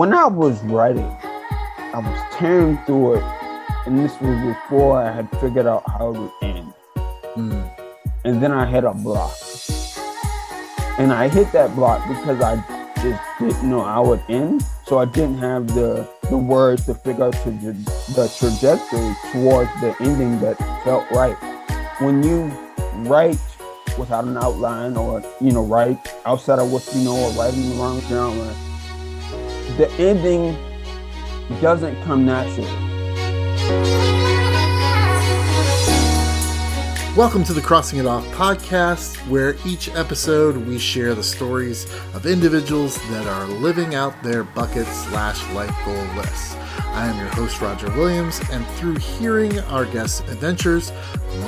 when I was writing, I was tearing through it, and this was before I had figured out how to end. Mm. And then I hit a block. And I hit that block because I just didn't know how it would end. So I didn't have the, the words to figure out the, the trajectory towards the ending that felt right. When you write without an outline or, you know, write outside of what you know or writing the wrong genre, the ending doesn't come naturally. Welcome to the Crossing It Off podcast, where each episode we share the stories of individuals that are living out their bucket slash life goal lists. I am your host, Roger Williams, and through hearing our guests' adventures,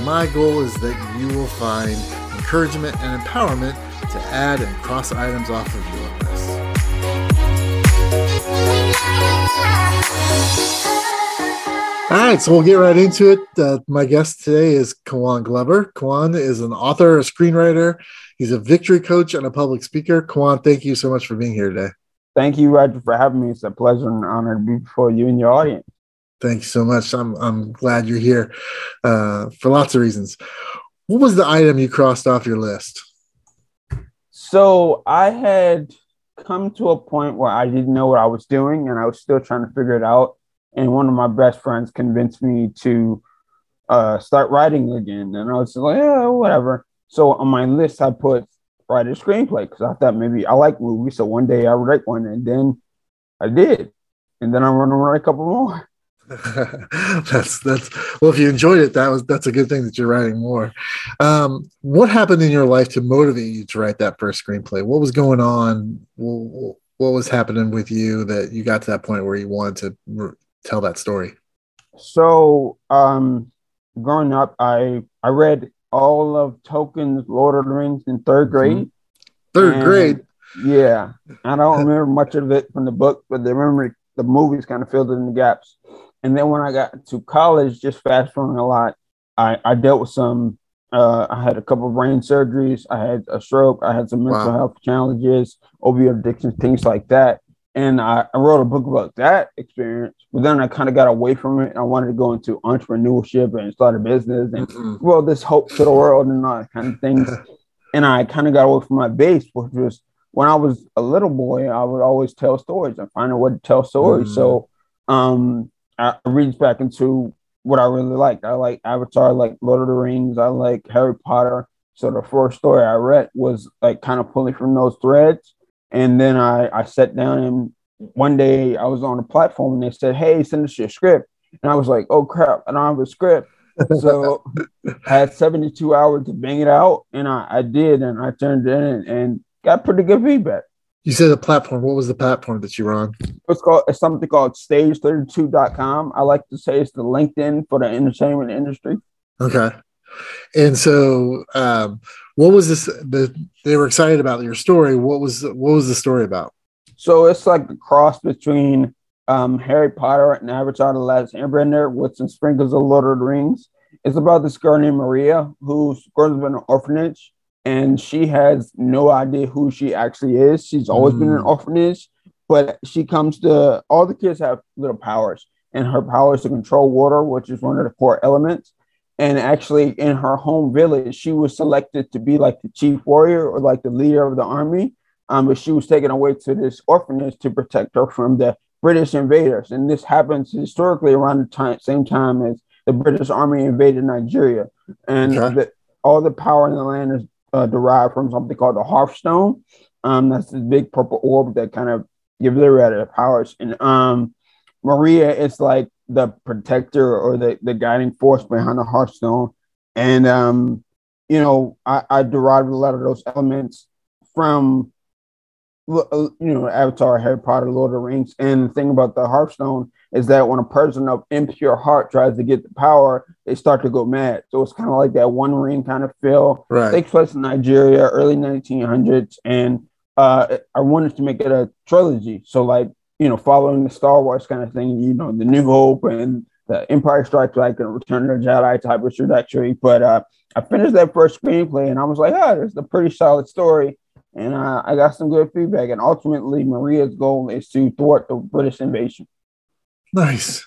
my goal is that you will find encouragement and empowerment to add and cross items off of your All right, so we'll get right into it. Uh, my guest today is Kawan Glover. Kawan is an author, a screenwriter. He's a victory coach and a public speaker. Kawan, thank you so much for being here today. Thank you, Roger, for having me. It's a pleasure and honor to be before you and your audience. Thank you so much. I'm I'm glad you're here uh, for lots of reasons. What was the item you crossed off your list? So I had come to a point where I didn't know what I was doing, and I was still trying to figure it out. And one of my best friends convinced me to uh, start writing again, and I was like, yeah, whatever. So on my list, I put write a screenplay because I thought maybe I like movies, so one day I would write one, and then I did, and then I'm going to write a couple more. that's that's well if you enjoyed it that was that's a good thing that you're writing more. Um, what happened in your life to motivate you to write that first screenplay? What was going on? What, was happening with you that you got to that point where you wanted to tell that story? So um growing up i i read all of tolkien's lord of the rings in third grade. Mm-hmm. third and, grade? yeah i don't remember much of it from the book but the memory the movies kind of filled in the gaps and then when I got to college, just fast forwarding a lot, I, I dealt with some. Uh, I had a couple of brain surgeries. I had a stroke. I had some mental wow. health challenges, opioid addiction, things like that. And I, I, wrote a book about that experience. But then I kind of got away from it. I wanted to go into entrepreneurship and start a business and mm-hmm. well, this hope to the world and all that kind of things. and I kind of got away from my base, which was when I was a little boy, I would always tell stories and find a way to tell stories. Mm-hmm. So um, I reached back into what I really liked. I like Avatar, I like Lord of the Rings, I like Harry Potter. So the first story I read was like kind of pulling from those threads. And then I, I sat down and one day I was on a platform and they said, Hey, send us your script. And I was like, Oh crap, I don't have a script. so I had 72 hours to bang it out. And I, I did, and I turned it in and got pretty good feedback. You said the platform. What was the platform that you were on? It's called it's something called stage32.com. I like to say it's the LinkedIn for the entertainment industry. Okay. And so um, what was this the they were excited about your story. What was what was the story about? So it's like a cross between um, Harry Potter and Avatar the Last Airbender with some sprinkles of Lord of the Rings. It's about this girl named Maria who's grows up in an orphanage and she has no idea who she actually is. She's always mm. been an mm. orphanage, but she comes to all the kids have little powers, and her power is to control water, which is one of the core elements. And actually, in her home village, she was selected to be like the chief warrior or like the leader of the army. Um, but she was taken away to this orphanage to protect her from the British invaders. And this happens historically around the time, same time as the British Army invaded Nigeria. And okay. the, all the power in the land is uh, derived from something called the Hearthstone. Um, that's this big purple orb that kind of gives everybody their powers. And um, Maria is like the protector or the, the guiding force behind the Hearthstone. And, um, you know, I, I derived a lot of those elements from, you know, Avatar, Harry Potter, Lord of the Rings. And the thing about the Hearthstone is that when a person of impure heart tries to get the power, they start to go mad. So it's kind of like that one ring kind of feel. Right. Takes place in Nigeria, early 1900s. And uh, I wanted to make it a trilogy. So, like, you know, following the Star Wars kind of thing, you know, the New Hope and the Empire Strikes Back and Return of the Jedi type of trajectory. But uh, I finished that first screenplay and I was like, oh, it's a pretty solid story. And uh, I got some good feedback. And ultimately, Maria's goal is to thwart the British invasion. Nice.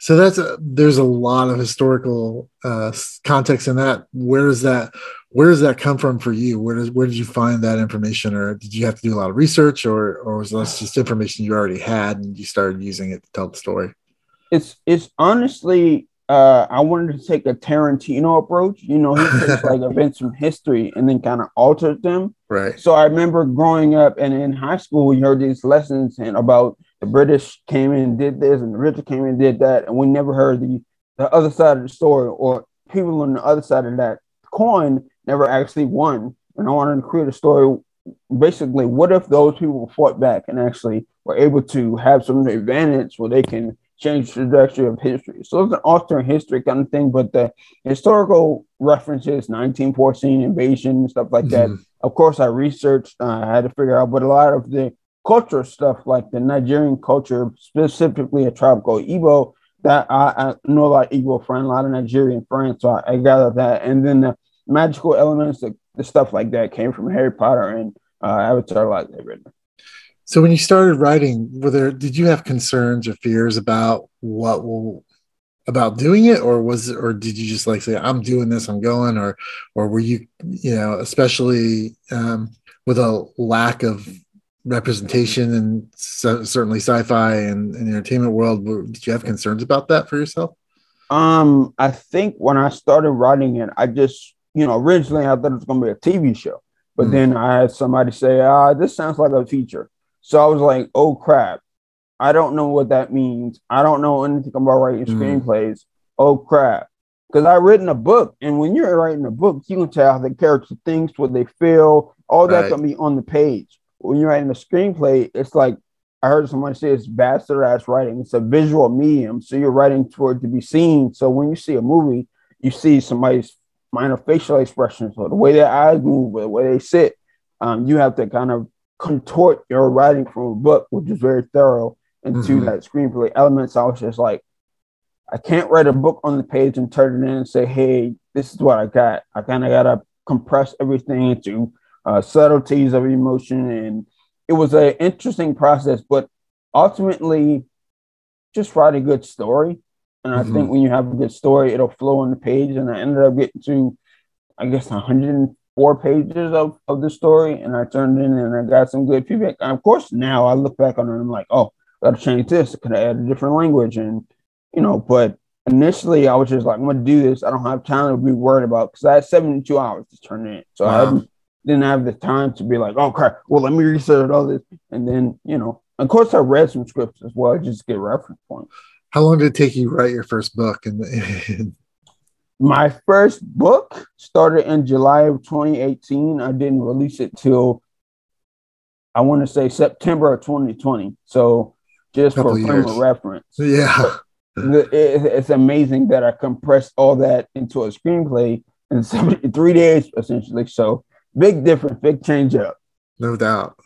So that's a, there's a lot of historical uh, context in that. Where does that where does that come from for you? Where does where did you find that information, or did you have to do a lot of research, or or was that just information you already had and you started using it to tell the story? It's it's honestly uh, I wanted to take a Tarantino approach. You know, he takes like events from history and then kind of alters them. Right. So I remember growing up and in high school, we heard these lessons and about the British came in and did this and the British came in and did that, and we never heard the the other side of the story or people on the other side of that coin never actually won. And I wanted to create a story. Basically, what if those people fought back and actually were able to have some advantage where they can change the trajectory of history. So it's an alternate history kind of thing, but the historical references, 1914 invasion and stuff like mm-hmm. that. Of course, I researched, uh, I had to figure out, but a lot of the cultural stuff, like the Nigerian culture, specifically a tribe called Igbo, that I, I know a lot of Igbo friends, a lot of Nigerian friends, so I, I gathered that. And then the magical elements, the, the stuff like that came from Harry Potter and uh, Avatar, like they've written. So when you started writing, were there did you have concerns or fears about what will about doing it? Or was or did you just like say I'm doing this, I'm going or or were you you know especially um, with a lack of representation and so, certainly sci-fi and, and entertainment world did you have concerns about that for yourself? Um i think when i started writing it i just you know originally i thought it was going to be a tv show but mm. then i had somebody say ah this sounds like a feature so I was like, oh crap. I don't know what that means. I don't know anything about writing mm. screenplays. Oh crap. Because I've written a book, and when you're writing a book, you can tell how the character thinks, what they feel, all that right. can be on the page. When you're writing a screenplay, it's like I heard somebody say it's bastard ass writing. It's a visual medium, so you're writing for it to be seen. So when you see a movie, you see somebody's minor facial expressions or the way their eyes move, or the way they sit. Um, you have to kind of contort your writing from a book, which is very thorough, into mm-hmm. that screenplay elements. I was just like, I can't write a book on the page and turn it in and say, hey, this is what I got. I kind of got to compress everything into uh, subtleties of emotion. And it was an interesting process, but ultimately, just write a good story. And mm-hmm. I think mm-hmm. when you have a good story, it'll flow on the page. And I ended up getting to, I guess, 100 four pages of, of the story and I turned in and I got some good feedback. And of course, now I look back on it and I'm like, oh, I gotta change this. Could I add a different language? And, you know, but initially I was just like, I'm gonna do this. I don't have time to be worried about because I had 72 hours to turn it in. So wow. I didn't have the time to be like, oh crap, well, let me research all this. And then, you know, of course I read some scripts as well, just get reference points. How long did it take you to write your first book? And my first book started in July of 2018. I didn't release it till I want to say September of 2020. So just for frame of reference. Yeah. it's amazing that I compressed all that into a screenplay in 73 days essentially. So big difference, big change up. No doubt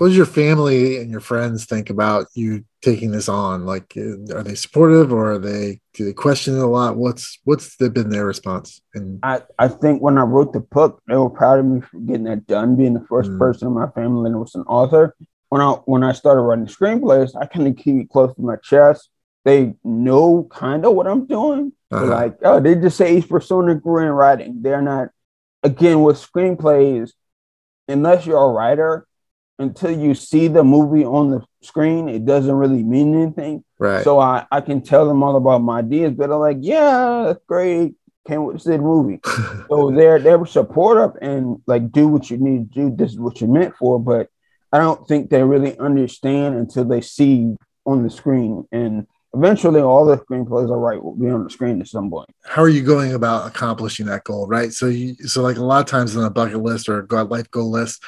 what does your family and your friends think about you taking this on? Like, uh, are they supportive or are they do they question it a lot? What's what's been their response? And I, I think when I wrote the book, they were proud of me for getting that done, being the first mm. person in my family that was an author. When I when I started writing screenplays, I kind of keep it close to my chest. They know kind of what I'm doing. Uh-huh. Like, oh, they just say each persona grew in writing. They're not again with screenplays, unless you're a writer until you see the movie on the screen, it doesn't really mean anything. Right. So I, I can tell them all about my ideas, but they're like, yeah, that's great. Can't wait to see the movie. so they're they're supportive and like do what you need to do. This is what you're meant for. But I don't think they really understand until they see on the screen. And eventually all the screenplays I write will be on the screen at some point. How are you going about accomplishing that goal? Right. So you so like a lot of times on a bucket list or a life goal list,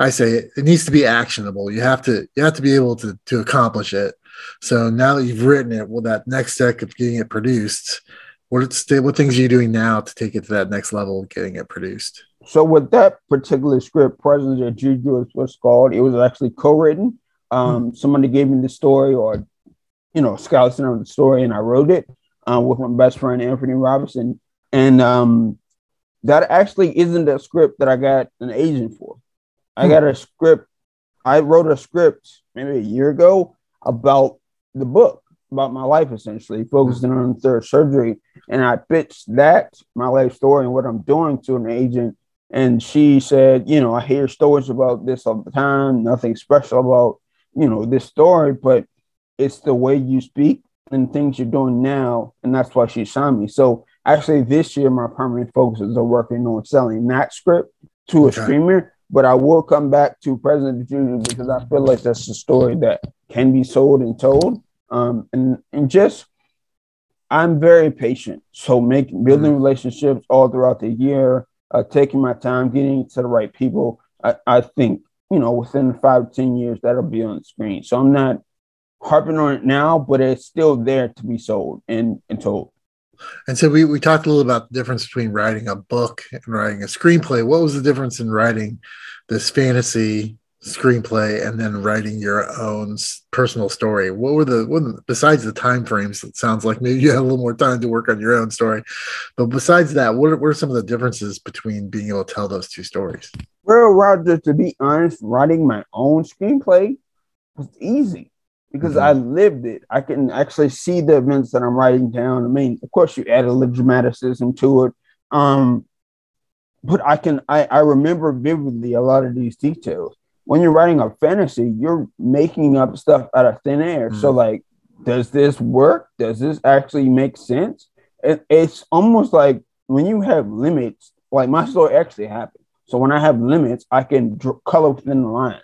I say it, it needs to be actionable. You have to you have to be able to to accomplish it. So now that you've written it, well, that next step of getting it produced, what what things are you doing now to take it to that next level of getting it produced? So with that particular script, Presence of Juju is what's called. It was actually co-written. Um, hmm. Somebody gave me the story, or you know, scouts of the story, and I wrote it uh, with my best friend Anthony Robinson. And um, that actually isn't a script that I got an agent for. I got a script. I wrote a script maybe a year ago about the book, about my life, essentially, focusing on third surgery. And I pitched that, my life story, and what I'm doing to an agent. And she said, You know, I hear stories about this all the time, nothing special about, you know, this story, but it's the way you speak and things you're doing now. And that's why she signed me. So actually, this year, my primary focus is on working on selling that script to a okay. streamer but I will come back to President Junior because I feel like that's a story that can be sold and told. Um, and and just I'm very patient, so making building mm-hmm. relationships all throughout the year, uh, taking my time, getting to the right people. I, I think you know within five ten years that'll be on the screen. So I'm not harping on it now, but it's still there to be sold and, and told. And so we, we talked a little about the difference between writing a book and writing a screenplay. What was the difference in writing this fantasy screenplay and then writing your own personal story? What were the what, besides the time frames? It sounds like maybe you had a little more time to work on your own story, but besides that, what are, what are some of the differences between being able to tell those two stories? Well, Roger, to be honest, writing my own screenplay was easy because mm-hmm. I lived it. I can actually see the events that I'm writing down. I mean, of course, you add a little dramaticism to it. Um, but I can I, I remember vividly a lot of these details. When you're writing a fantasy, you're making up stuff out of thin air. Mm-hmm. So like, does this work? Does this actually make sense? It, it's almost like when you have limits, like my story actually happened. So when I have limits, I can dr- color within the lines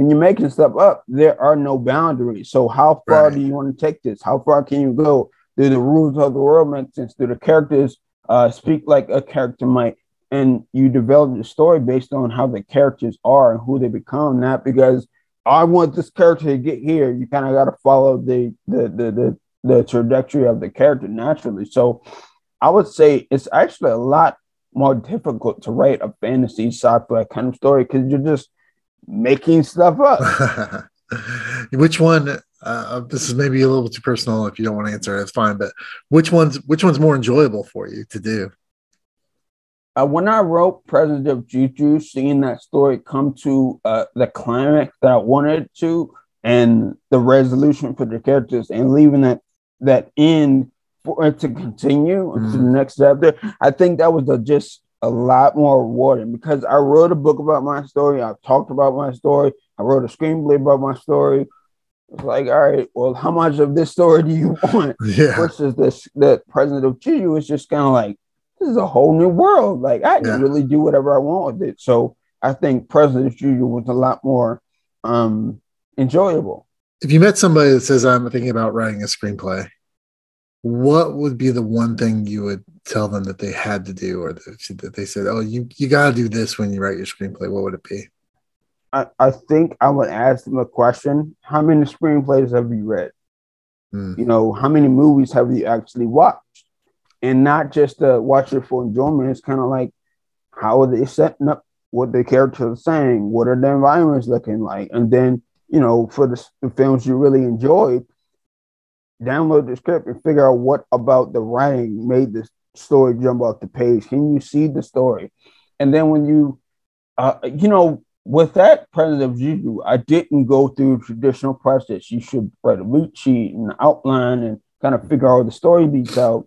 when you're making stuff up, there are no boundaries. So how far right. do you want to take this? How far can you go? Do the rules of the world make sense? Do the characters uh, speak like a character might? And you develop the story based on how the characters are and who they become, not because I want this character to get here. You kind of got to follow the, the the the the trajectory of the character naturally. So I would say it's actually a lot more difficult to write a fantasy sci-fi kind of story because you're just making stuff up. which one? Uh, this is maybe a little too personal. If you don't want to answer, it's fine. But which one's which one's more enjoyable for you to do? Uh, when I wrote President of Juju, seeing that story come to uh, the climax that I wanted to, and the resolution for the characters, and leaving that that end for it to continue mm. to the next chapter, I think that was the just a lot more rewarding because I wrote a book about my story. I've talked about my story. I wrote a screenplay about my story. It's like, all right, well, how much of this story do you want? Yeah. Versus this, the president of Juju is just kind of like, this is a whole new world. Like I can yeah. really do whatever I want with it. So I think President of Juju was a lot more um, enjoyable. If you met somebody that says, I'm thinking about writing a screenplay, what would be the one thing you would tell them that they had to do or that they said oh you, you got to do this when you write your screenplay what would it be? I, I think i would ask them a question how many screenplays have you read? Mm. you know how many movies have you actually watched? And not just to watch it for enjoyment it's kind of like how are they setting up what the characters are saying? What are the environments looking like? And then you know for the, the films you really enjoyed download the script and figure out what about the writing made the story jump off the page. Can you see the story? And then when you, uh, you know, with that President of Juju, I didn't go through traditional process. You should write a beat sheet and outline and kind of figure out the story beats out.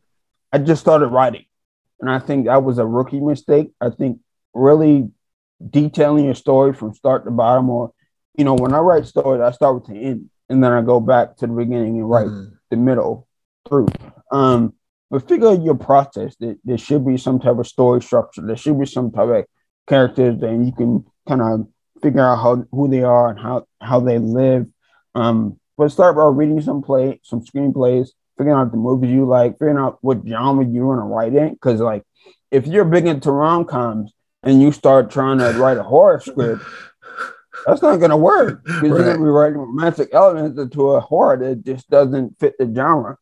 I just started writing. And I think that was a rookie mistake. I think really detailing your story from start to bottom, or, you know, when I write stories, I start with the end and then I go back to the beginning and write mm the middle through. Um, but figure out your process. That there should be some type of story structure. There should be some type of characters, and you can kind of figure out how who they are and how how they live. Um, but start by reading some play, some screenplays, figuring out the movies you like, figuring out what genre you want to write in. Because like, if you're big into rom coms and you start trying to write a horror script, that's not going to work because right. you're going to be writing romantic elements into a horror that just doesn't fit the genre.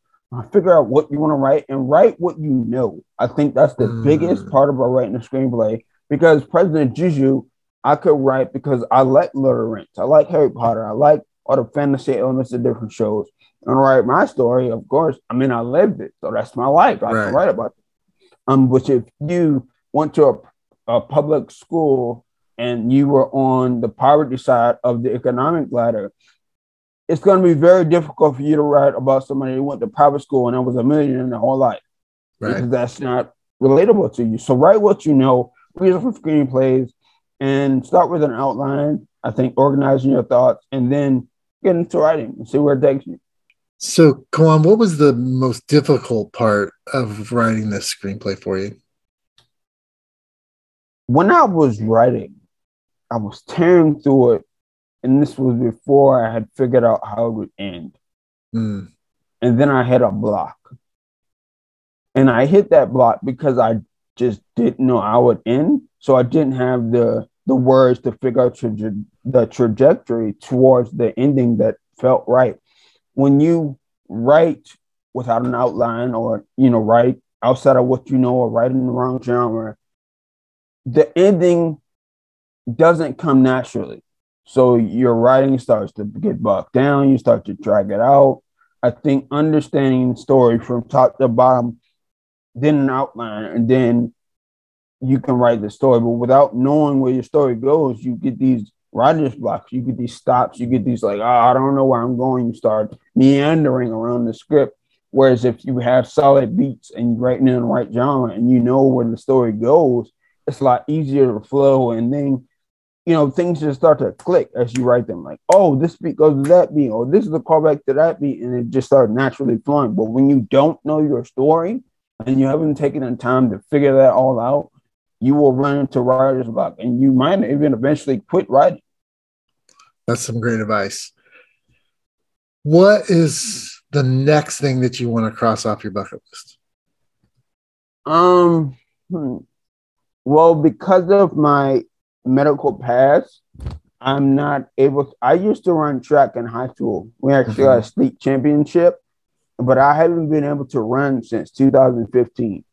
Figure out what you want to write and write what you know. I think that's the mm. biggest part about writing a screenplay because President Juju, I could write because I like Lord of the Rings, I like Harry Potter, I like all the fantasy elements of different shows. And write my story, of course. I mean, I lived it, so that's my life. I right. can write about it. Um, which if you went to a, a public school and you were on the poverty side of the economic ladder, it's going to be very difficult for you to write about somebody who went to private school and was a millionaire their whole life. Right. Because that's not relatable to you. So write what you know, read some screenplays, and start with an outline. I think organizing your thoughts and then get into writing and see where it takes you. So, Kawan, what was the most difficult part of writing this screenplay for you? When I was writing, I was tearing through it, and this was before I had figured out how it would end. Mm. And then I hit a block. And I hit that block because I just didn't know how it would end. So I didn't have the the words to figure out traje- the trajectory towards the ending that felt right. When you write without an outline or you know write outside of what you know or write in the wrong genre, the ending doesn't come naturally. So your writing starts to get bogged down, you start to drag it out. I think understanding the story from top to bottom, then an outline, and then you can write the story. But without knowing where your story goes, you get these writer's blocks, you get these stops, you get these like, oh, I don't know where I'm going. You start meandering around the script. Whereas if you have solid beats and you're writing in the right genre and you know where the story goes, it's a lot easier to flow. And then, you know, things just start to click as you write them. Like, oh, this beat goes to that beat, or this is the callback to that beat, and it just starts naturally flowing. But when you don't know your story and you haven't taken the time to figure that all out, you will run into writer's block and you might even eventually quit writing. That's some great advice. What is the next thing that you want to cross off your bucket list? Um, hmm. well, because of my medical pass, I'm not able. To, I used to run track in high school. We actually mm-hmm. got a state championship, but I haven't been able to run since 2015.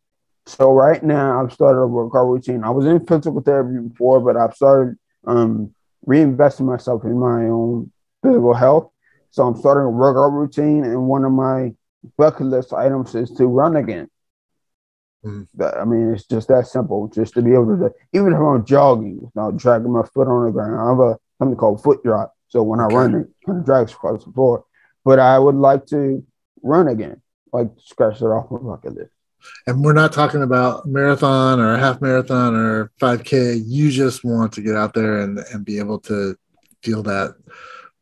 So right now I've started a workout routine. I was in physical therapy before, but I've started um, reinvesting myself in my own physical health. So I'm starting a workout routine, and one of my bucket list items is to run again. Mm. I mean, it's just that simple. Just to be able to, even if I'm jogging, without dragging my foot on the ground, I have a something called foot drop. So when okay. I run, it kind of drags across the floor. But I would like to run again, like scratch it off my bucket list and we're not talking about marathon or a half marathon or 5k you just want to get out there and, and be able to feel that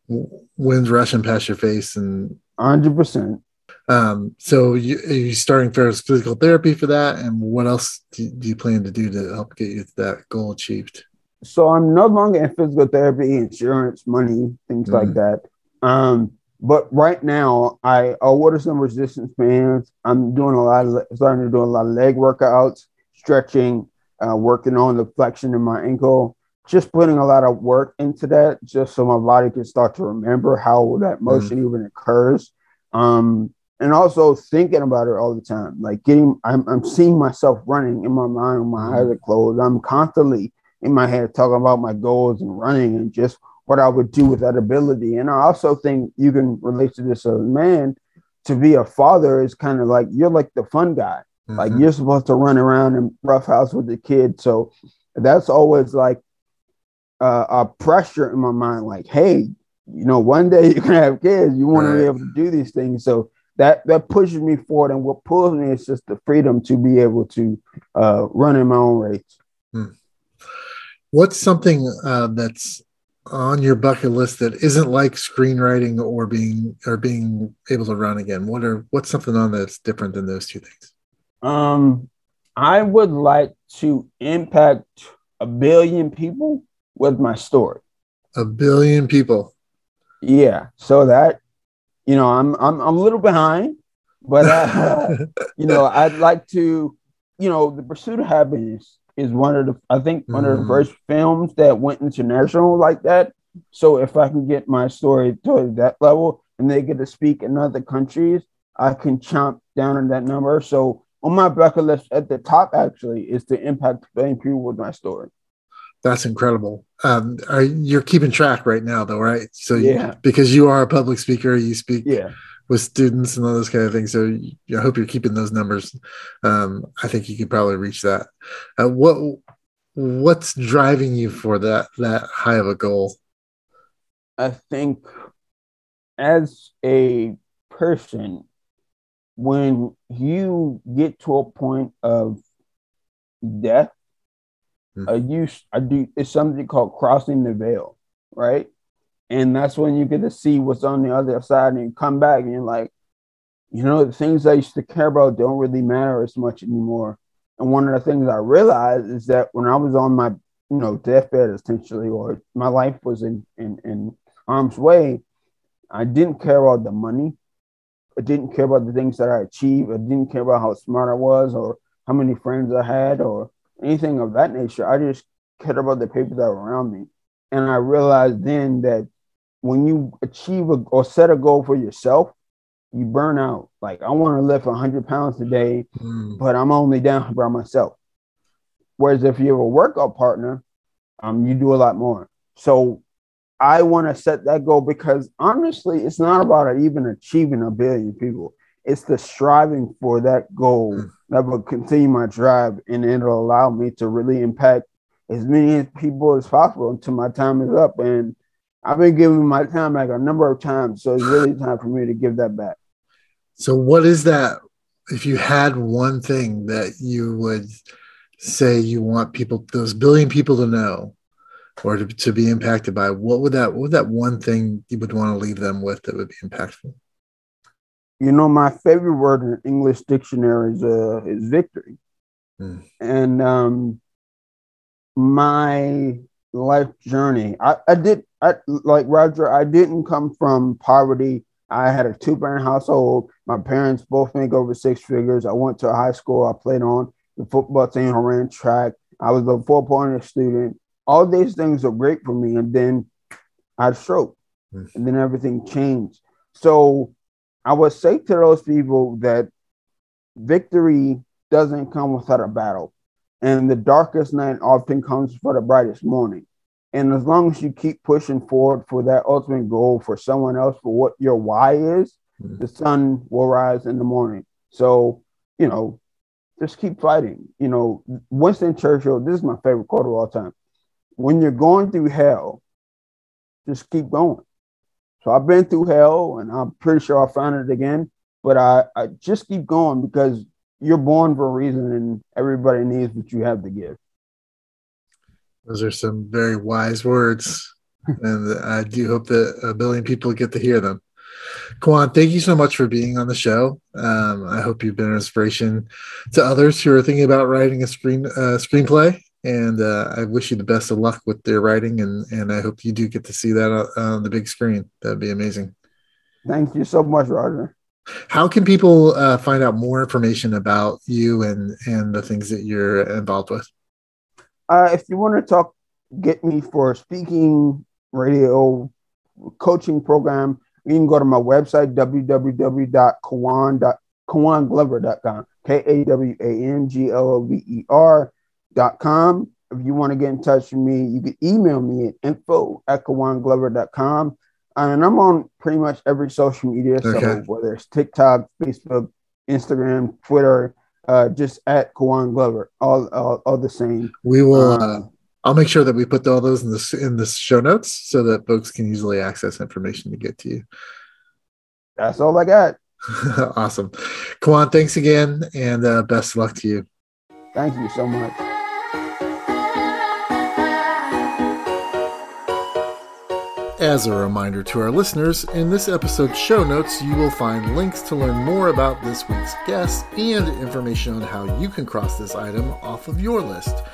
winds rushing past your face and 100% um, so you, are you starting first physical therapy for that and what else do, do you plan to do to help get you that goal achieved so i'm no longer in physical therapy insurance money things mm-hmm. like that um, but right now, I ordered some resistance bands. I'm doing a lot of starting to do a lot of leg workouts, stretching, uh, working on the flexion in my ankle. Just putting a lot of work into that, just so my body can start to remember how that motion mm. even occurs. Um, and also thinking about it all the time, like getting, I'm, I'm seeing myself running in my mind when my eyes are closed. I'm constantly in my head talking about my goals and running and just what I would do with that ability. And I also think you can relate to this as a man. To be a father is kind of like you're like the fun guy. Mm-hmm. Like you're supposed to run around and roughhouse with the kid. So that's always like uh, a pressure in my mind. Like, hey, you know, one day you're gonna have kids. You want right. to be able to do these things. So that that pushes me forward. And what pulls me is just the freedom to be able to uh, run in my own race. Hmm. What's something uh, that's on your bucket list that isn't like screenwriting or being or being able to run again? What are what's something on that's different than those two things? Um, I would like to impact a billion people with my story. A billion people. Yeah. So that, you know, I'm I'm, I'm a little behind, but uh, you know, I'd like to, you know, the pursuit of happiness is one of the I think one mm. of the mm. first films that went international like that. So if I can get my story to that level and they get to speak in other countries, I can chomp down on that number. So on my bucket list at the top actually is to impact billion people with my story. That's incredible. Um, are, you're keeping track right now, though, right? So, yeah, you, because you are a public speaker, you speak yeah with students and all those kind of things. So I hope you're keeping those numbers. Um, I think you could probably reach that. Uh, what what's driving you for that that high of a goal? I think as a person, when you get to a point of death, mm-hmm. uh, you I do it's something called crossing the veil, right? And that's when you get to see what's on the other side, and you come back and you're like, you know, the things I used to care about don't really matter as much anymore. And one of the things I realized is that when I was on my, you know, deathbed essentially, or my life was in in, in harm's way, I didn't care about the money. I didn't care about the things that I achieved. I didn't care about how smart I was or how many friends I had or anything of that nature. I just cared about the people that were around me. And I realized then that when you achieve a, or set a goal for yourself, you burn out. Like I want to lift 100 pounds a day, mm. but I'm only down by myself. Whereas if you have a workout partner, um, you do a lot more. So I want to set that goal because honestly, it's not about even achieving a billion people. It's the striving for that goal mm. that will continue my drive and it'll allow me to really impact as many people as possible until my time is up. And I've been giving my time back a number of times. So it's really time for me to give that back. So, what is that? If you had one thing that you would say you want people, those billion people to know, or to, to be impacted by, what would that? What would that one thing you would want to leave them with that would be impactful? You know, my favorite word in English dictionary is uh, is victory, hmm. and um, my life journey. I, I did I like Roger. I didn't come from poverty I had a two parent household. My parents both make over six figures. I went to a high school. I played on the football team. I ran track. I was a four pointer student. All these things are great for me. And then I stroke, mm. and then everything changed. So I would say to those people that victory doesn't come without a battle. And the darkest night often comes for the brightest morning. And as long as you keep pushing forward for that ultimate goal for someone else, for what your why is, mm-hmm. the sun will rise in the morning. So, you know, just keep fighting. You know, Winston Churchill, this is my favorite quote of all time. When you're going through hell, just keep going. So I've been through hell and I'm pretty sure I'll find it again, but I, I just keep going because you're born for a reason and everybody needs what you have to give. Those are some very wise words. and I do hope that a billion people get to hear them. Kawan, thank you so much for being on the show. Um, I hope you've been an inspiration to others who are thinking about writing a screen uh, screenplay. And uh, I wish you the best of luck with their writing, and and I hope you do get to see that on the big screen. That'd be amazing. Thank you so much, Roger. How can people uh, find out more information about you and and the things that you're involved with? Uh, if you want to talk, get me for speaking, radio, coaching program, you can go to my website, www.kawanglover.com, K A W A N G L O V E R.com. If you want to get in touch with me, you can email me at info at kawanglover.com. And I'm on pretty much every social media, okay. so whether it's TikTok, Facebook, Instagram, Twitter, uh, just at Kawan Glover, all, all, all the same. We will. Uh, uh, I'll make sure that we put all those in the in the show notes so that folks can easily access information to get to you. That's all I got. awesome, Kawan. Thanks again, and uh, best luck to you. Thank you so much. As a reminder to our listeners, in this episode's show notes, you will find links to learn more about this week's guest and information on how you can cross this item off of your list.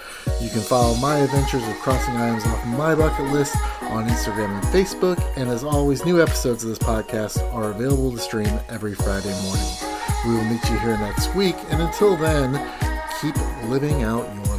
You can follow my adventures of crossing items off my bucket list on Instagram and Facebook, and as always, new episodes of this podcast are available to stream every Friday morning. We will meet you here next week, and until then, keep living out your